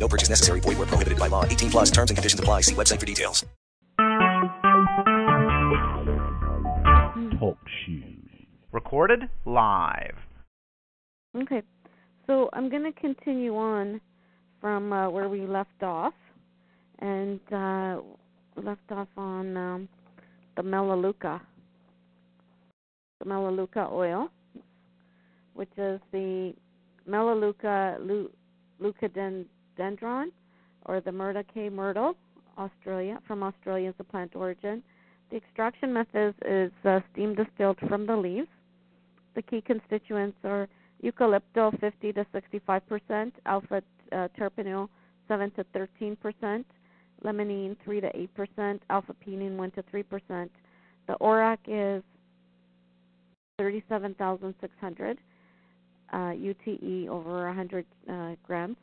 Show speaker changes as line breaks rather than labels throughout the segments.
No purchase necessary. Void where prohibited by law. 18 plus terms and conditions apply. See website for details.
Talk shoes. Recorded live.
Okay, so I'm going to continue on from uh, where we left off, and uh, left off on um, the Melaleuca, the Melaleuca oil, which is the Melaleuca lu- leucodendron, or the Myrtaceae myrtle, Australia, from Australia as a plant origin. The extraction method is uh, steam distilled from the leaves. The key constituents are eucalyptol 50 to 65 percent, alpha uh, terpineol 7 to 13 percent, limonene 3 to 8 percent, alpha pinene 1 to 3 percent. The ORAC is 37,600 uh, UTE over 100 uh, grams.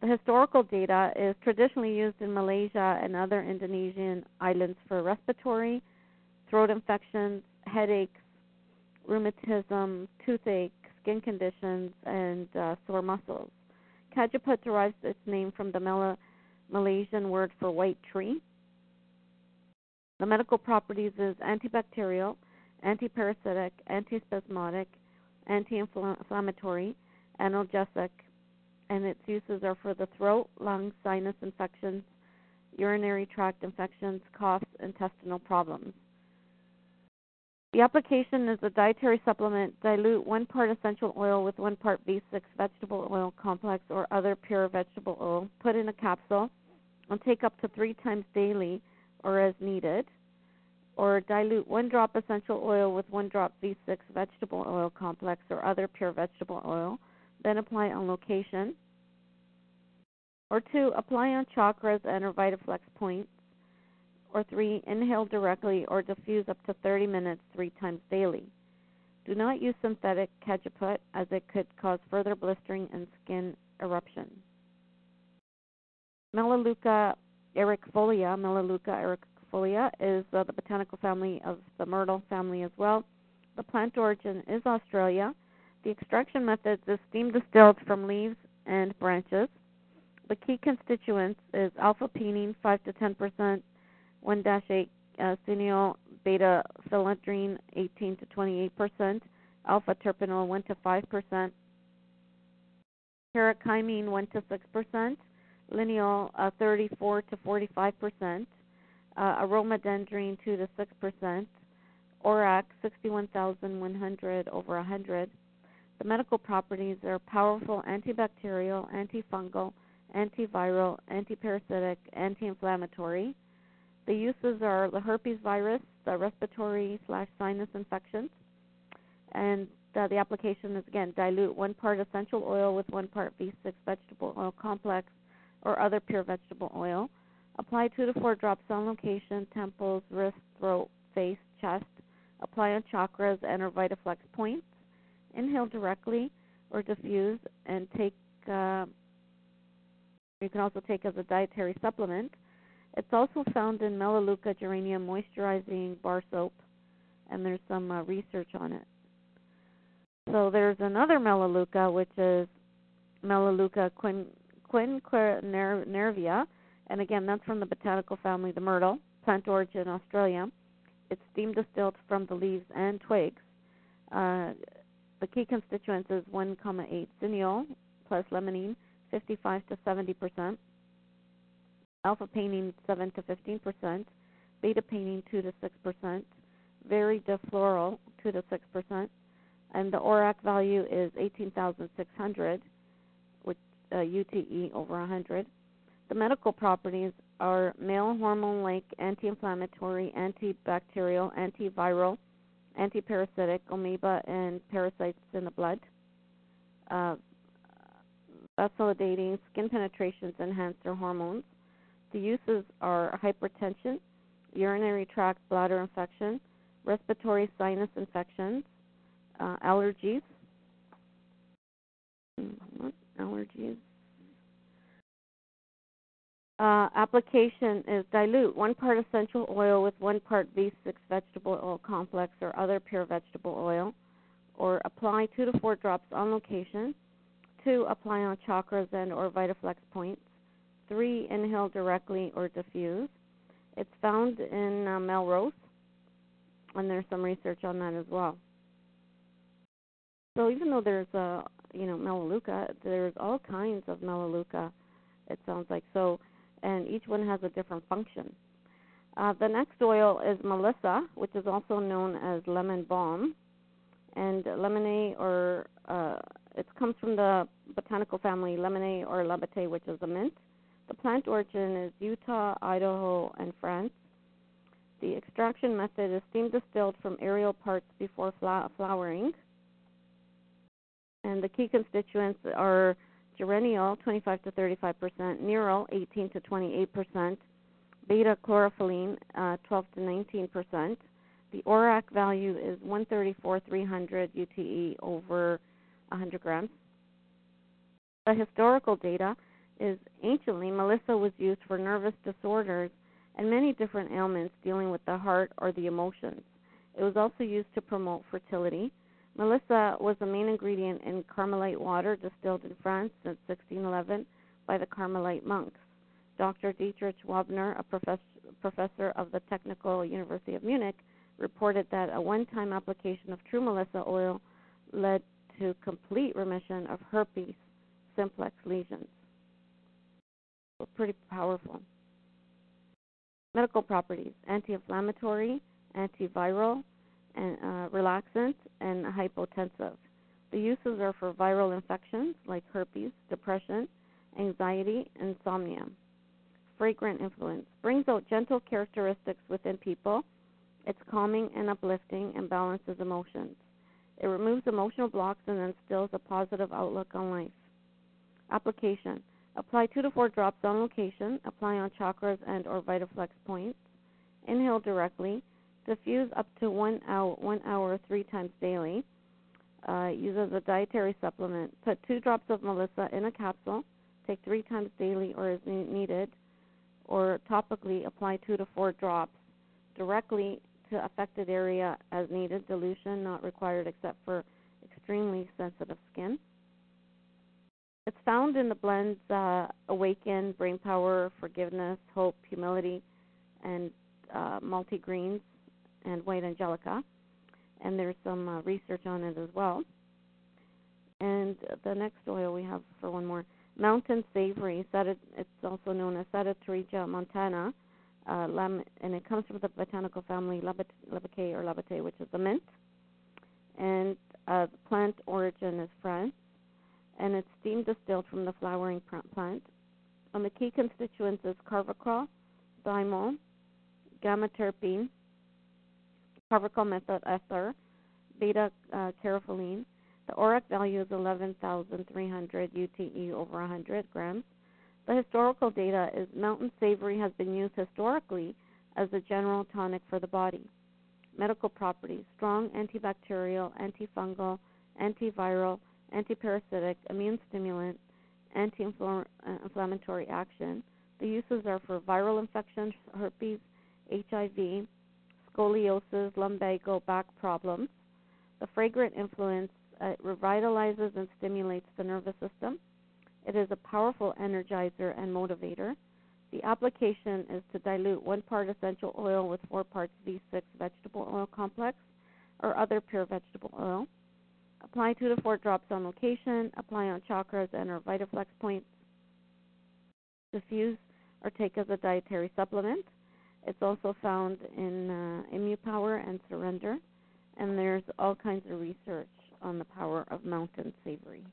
The historical data is traditionally used in Malaysia and other Indonesian islands for respiratory, throat infections, headaches, rheumatism, toothache, skin conditions, and uh, sore muscles. Cajeput derives its name from the Mala- Malaysian word for white tree. The medical properties is antibacterial, antiparasitic, antispasmodic, anti-inflammatory, analgesic, and its uses are for the throat, lungs, sinus infections, urinary tract infections, coughs, intestinal problems. The application is a dietary supplement. Dilute one part essential oil with one part V6 vegetable oil complex or other pure vegetable oil. Put in a capsule and take up to three times daily or as needed. Or dilute one drop essential oil with one drop V6 vegetable oil complex or other pure vegetable oil. Then apply on location. Or two, apply on chakras and or Vitaflex points or three, inhale directly or diffuse up to 30 minutes three times daily. Do not use synthetic cajeput as it could cause further blistering and skin eruption. Melaleuca ericifolia, Melaleuca ericifolia is uh, the botanical family of the myrtle family as well. The plant origin is Australia. The extraction methods is steam distilled from leaves and branches. The key constituents is alpha pinene 5 to 10 percent 1-8 uh, cineol beta phellandrene 18 to 28 percent, alpha terpineol 1 to 5 percent, para-cymene 1 to 6 percent, lineol uh, 34 to 45 percent, uh, aromadendrene 2 to 6 percent, ORAC 61,100 over 100. The medical properties are powerful antibacterial, antifungal, antiviral, antiparasitic, anti-inflammatory. The uses are the herpes virus, the respiratory slash sinus infections, and uh, the application is again dilute one part essential oil with one part V6 vegetable oil complex or other pure vegetable oil. Apply two to four drops on location, temples, wrist, throat, face, chest. Apply on chakras and or Vitaflex points. Inhale directly or diffuse and take. Uh, you can also take as a dietary supplement. It's also found in Melaleuca geranium moisturizing bar soap, and there's some uh, research on it. So there's another Melaleuca, which is Melaleuca quin, quinquenervia, and again, that's from the botanical family, the myrtle, plant origin Australia. It's steam distilled from the leaves and twigs. Uh, the key constituents is 1,8 cineol plus limonene, 55 to 70 percent alpha pinene 7 to 15 percent, beta pinene 2 to 6 percent, viridiflorol 2 to 6 percent, and the ORAC value is 18,600, with uh, UTE over 100. The medical properties are male hormone-like anti-inflammatory, antibacterial, antiviral, antiparasitic, amoeba and parasites in the blood. Uh, vasodilating, skin penetrations, enhancer hormones The uses are hypertension, urinary tract bladder infection, respiratory sinus infections, uh, allergies, what allergies? Uh, application is dilute one part essential oil with one part V6 vegetable oil complex or other pure vegetable oil, or apply two to four drops on location. Two, apply on chakras and or Vitaflex points. Three, inhale directly or diffuse. It's found in uh, Melrose, and there's some research on that as well. So even though there's a you know melaleuca, there's all kinds of melaleuca. It sounds like so and each one has a different function. Uh, the next oil is melissa, which is also known as lemon balm, and lemonade or uh, it comes from the botanical family lemonade or Labiatae, which is a mint. The plant origin is Utah, Idaho, and France. The extraction method is steam distilled from aerial parts before flowering. And the key constituents are geraniol 25 to 35 percent, nerol 18 to 28 percent, beta caryophyllene uh, 12 to 19 percent. The ORAC value is 134 300 UTE over 100 grams. The historical data is anciently melissa was used for nervous disorders and many different ailments dealing with the heart or the emotions. It was also used to promote fertility. Melissa was the main ingredient in Carmelite water distilled in France since 1611 by the Carmelite monks. Dr. Dietrich Wabner, a professor, professor of the Technical University of Munich, reported that a one time application of true Melissa oil led to complete remission of herpes simplex lesions. Pretty powerful. Medical properties anti inflammatory, antiviral, and uh, relaxant, and hypotensive. The uses are for viral infections like herpes, depression, anxiety, insomnia. Fragrant influence brings out gentle characteristics within people. It's calming and uplifting and balances emotions. It removes emotional blocks and instills a positive outlook on life. Application Apply two to four drops on location. Apply on chakras and or Vitaflex points. Inhale directly. Diffuse up to one hour, one hour three times daily. Uh, use as a dietary supplement. Put two drops of Melissa in a capsule. Take three times daily or as needed. Or topically apply two to four drops directly to affected area as needed. Dilution not required except for extremely sensitive skin. It's found in the blends uh, Awaken, Brain Power, Forgiveness, Hope, Humility, and uh, Multi Greens and white angelica, and there's some uh, research on it as well. And the next oil we have for one more, Mountain Savory. It's also known as Satureja montana, uh, and it comes from the botanical family Labaceae or Labiatae, which is the mint. And uh, the plant origin is France, and it's steam distilled from the flowering plant. And the key constituents is carvacrol, thymol, gamma terpene, carvacrol methyl ether, beta uh, carotene. The ORAC value is 11,300 UTE over 100 grams. The historical data is mountain savory has been used historically as a general tonic for the body. Medical properties strong antibacterial, antifungal, antiviral, antiparasitic, immune stimulant, anti inflammatory action. The uses are for viral infections, herpes, HIV, scoliosis, lumbago, back problems. The fragrant influence uh, revitalizes and stimulates the nervous system. It is a powerful energizer and motivator. The application is to dilute one part essential oil with four parts V6 vegetable oil complex or other pure vegetable oil. Apply two to four drops on location. Apply on chakras and or Vitaflex points. Diffuse or take as a dietary supplement. It's also found in uh, ImmuPower and Surrender, and there's all kinds of research on the power of mountain savory.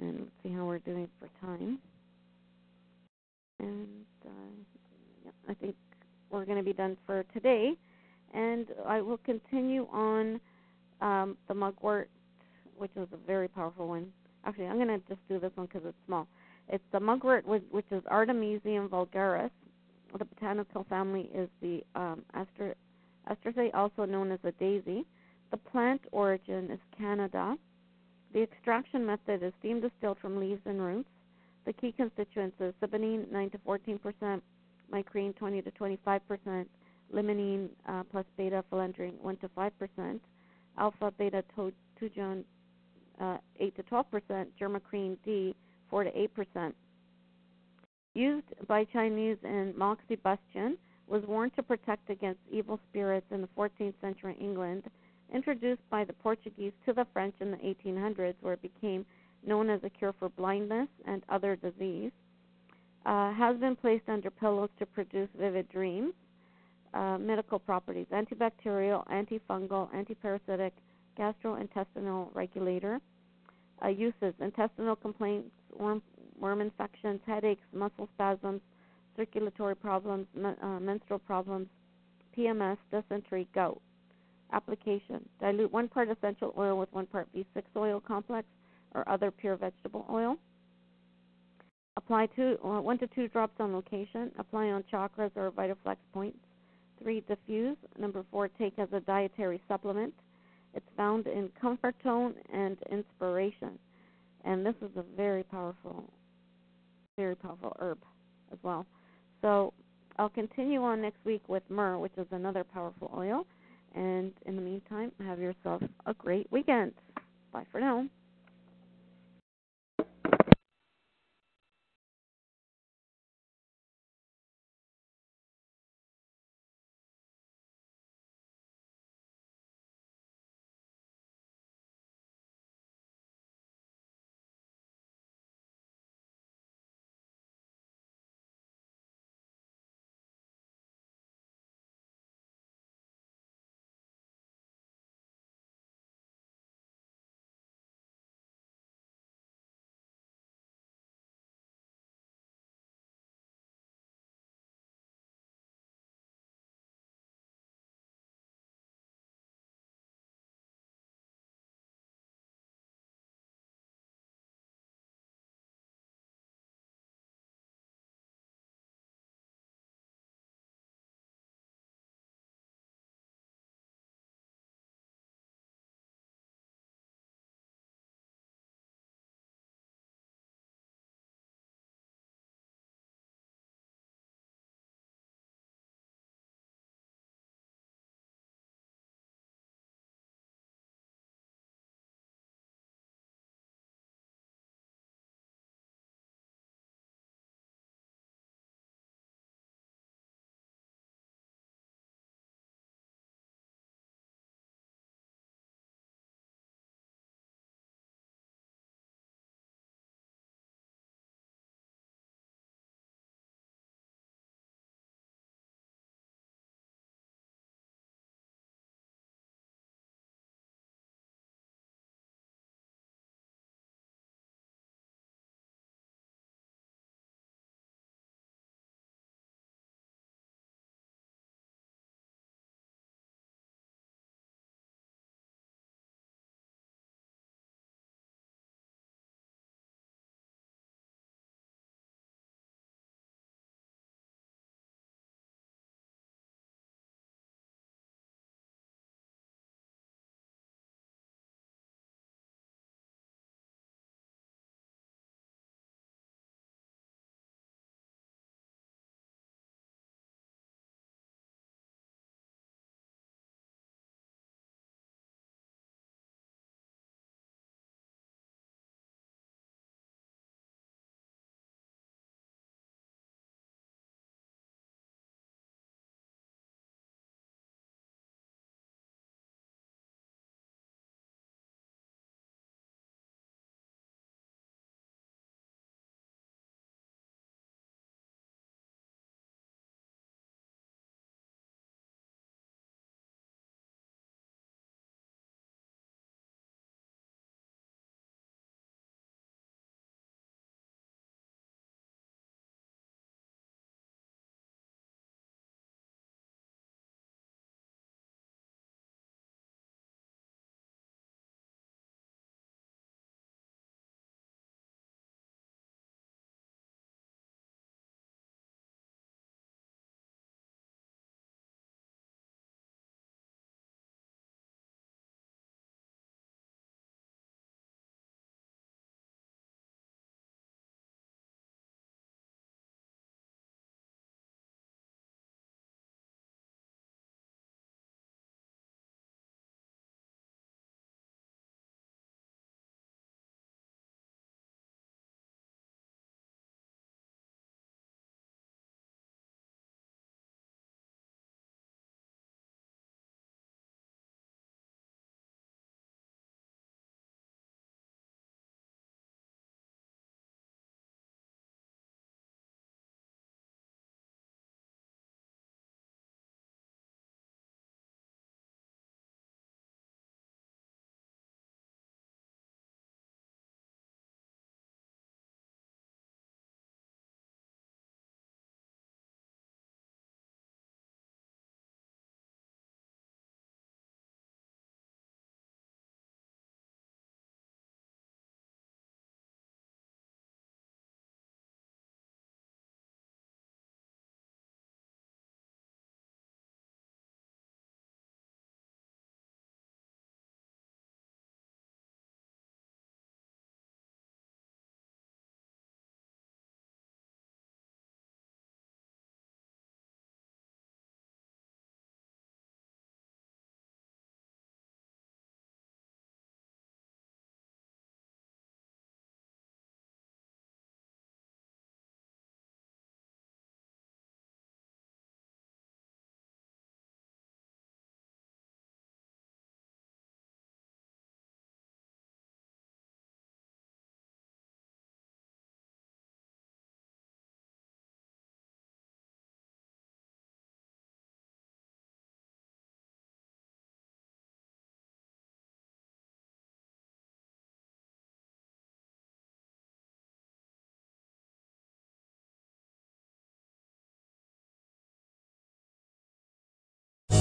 And let's see how we're doing for time. And uh, yeah, I think we're going to be done for today. And I will continue on um, the mugwort, which is a very powerful one. Actually, I'm going to just do this one because it's small. It's the mugwort, which is Artemisia vulgaris, the botanical family is the um, Aster, Asteraceae, also known as a daisy. The plant origin is Canada. The extraction method is steam distilled from leaves and roots. The key constituents are saponin 9 to 14 percent, micrine 20 to 25 percent, limonene uh, plus beta phellandrene 1 to 5 percent, alpha beta thujone uh, 8 to 12 percent, germacrene D 4 to 8 percent. Used by Chinese in moxibustion, was worn to protect against evil spirits in the 14th century England introduced by the Portuguese to the French in the 1800s, where it became known as a cure for blindness and other disease, uh, has been placed under pillows to produce vivid dreams. Uh, medical properties antibacterial, antifungal, antiparasitic, gastrointestinal regulator. Uh, uses intestinal complaints, worm, worm infections, headaches, muscle spasms, circulatory problems, me- uh, menstrual problems, PMS, dysentery, gout. Application Dilute one part essential oil with one part V6 oil complex or other pure vegetable oil. Apply two, uh, one to two drops on location. Apply on chakras or Vitaflex points. Three, diffuse. Number four, take as a dietary supplement. It's found in ComforTone and Inspiration. And this is a very powerful, very powerful herb as well. So I'll continue on next week with myrrh, which is another powerful oil. And in the meantime, have yourself a great weekend. Bye for now.